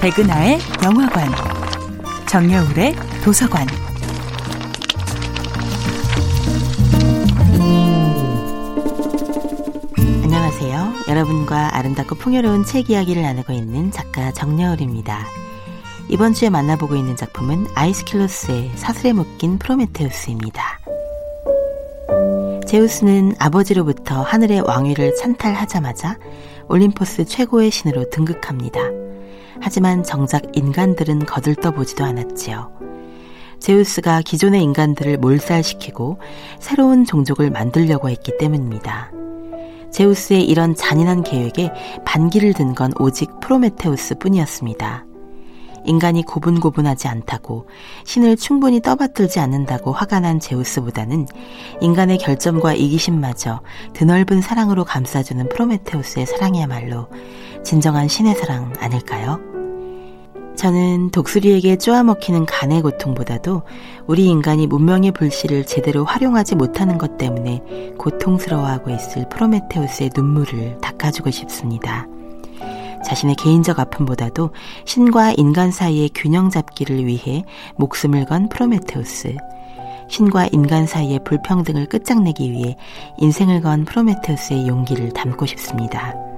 백은하의 영화관, 정여울의 도서관. 안녕하세요. 여러분과 아름답고 풍요로운 책 이야기를 나누고 있는 작가 정여울입니다. 이번 주에 만나보고 있는 작품은 아이스킬로스의 사슬에 묶인 프로메테우스입니다. 제우스는 아버지로부터 하늘의 왕위를 찬탈하자마자 올림포스 최고의 신으로 등극합니다. 하지만 정작 인간들은 거들떠보지도 않았지요. 제우스가 기존의 인간들을 몰살시키고 새로운 종족을 만들려고 했기 때문입니다. 제우스의 이런 잔인한 계획에 반기를 든 건 오직 프로메테우스 뿐이었습니다. 인간이 고분고분하지 않다고 신을 충분히 떠받들지 않는다고 화가 난 제우스보다는 인간의 결점과 이기심마저 드넓은 사랑으로 감싸주는 프로메테우스의 사랑이야말로 진정한 신의 사랑 아닐까요? 저는 독수리에게 쪼아먹히는 간의 고통보다도 우리 인간이 문명의 불씨를 제대로 활용하지 못하는 것 때문에 고통스러워하고 있을 프로메테우스의 눈물을 닦아주고 싶습니다. 자신의 개인적 아픔보다도 신과 인간 사이의 균형 잡기를 위해 목숨을 건 프로메테우스. 신과 인간 사이의 불평등을 끝장내기 위해 인생을 건 프로메테우스의 용기를 담고 싶습니다.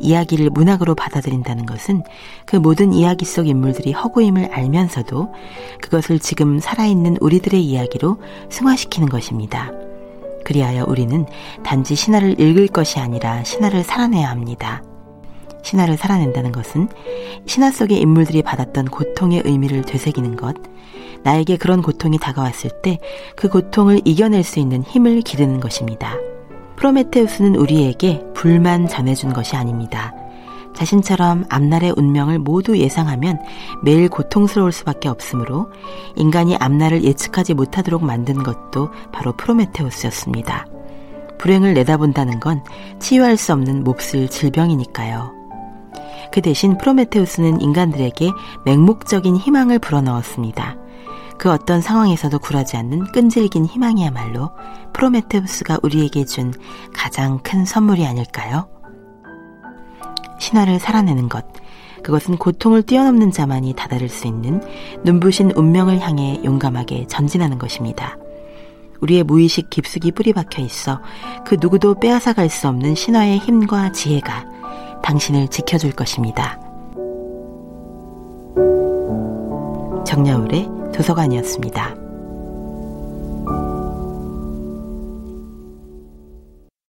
이야기를 문학으로 받아들인다는 것은 그 모든 이야기 속 인물들이 허구임을 알면서도 그것을 지금 살아있는 우리들의 이야기로 승화시키는 것입니다. 그리하여 우리는 단지 신화를 읽을 것이 아니라 신화를 살아내야 합니다. 신화를 살아낸다는 것은 신화 속의 인물들이 받았던 고통의 의미를 되새기는 것, 나에게 그런 고통이 다가왔을 때 그 고통을 이겨낼 수 있는 힘을 기르는 것입니다. 프로메테우스는 우리에게 불만 전해준 것이 아닙니다. 자신처럼 앞날의 운명을 모두 예상하면 매일 고통스러울 수밖에 없으므로 인간이 앞날을 예측하지 못하도록 만든 것도 바로 프로메테우스였습니다. 불행을 내다본다는 건 치유할 수 없는 몹쓸 질병이니까요. 그 대신 프로메테우스는 인간들에게 맹목적인 희망을 불어넣었습니다. 그 어떤 상황에서도 굴하지 않는 끈질긴 희망이야말로 프로메테우스가 우리에게 준 가장 큰 선물이 아닐까요? 신화를 살아내는 것. 그것은 고통을 뛰어넘는 자만이 다다를 수 있는 눈부신 운명을 향해 용감하게 전진하는 것입니다. 우리의 무의식 깊숙이 뿌리 박혀 있어 그 누구도 빼앗아 갈 수 없는 신화의 힘과 지혜가 당신을 지켜줄 것입니다. 정야울의 도서관이었습니다.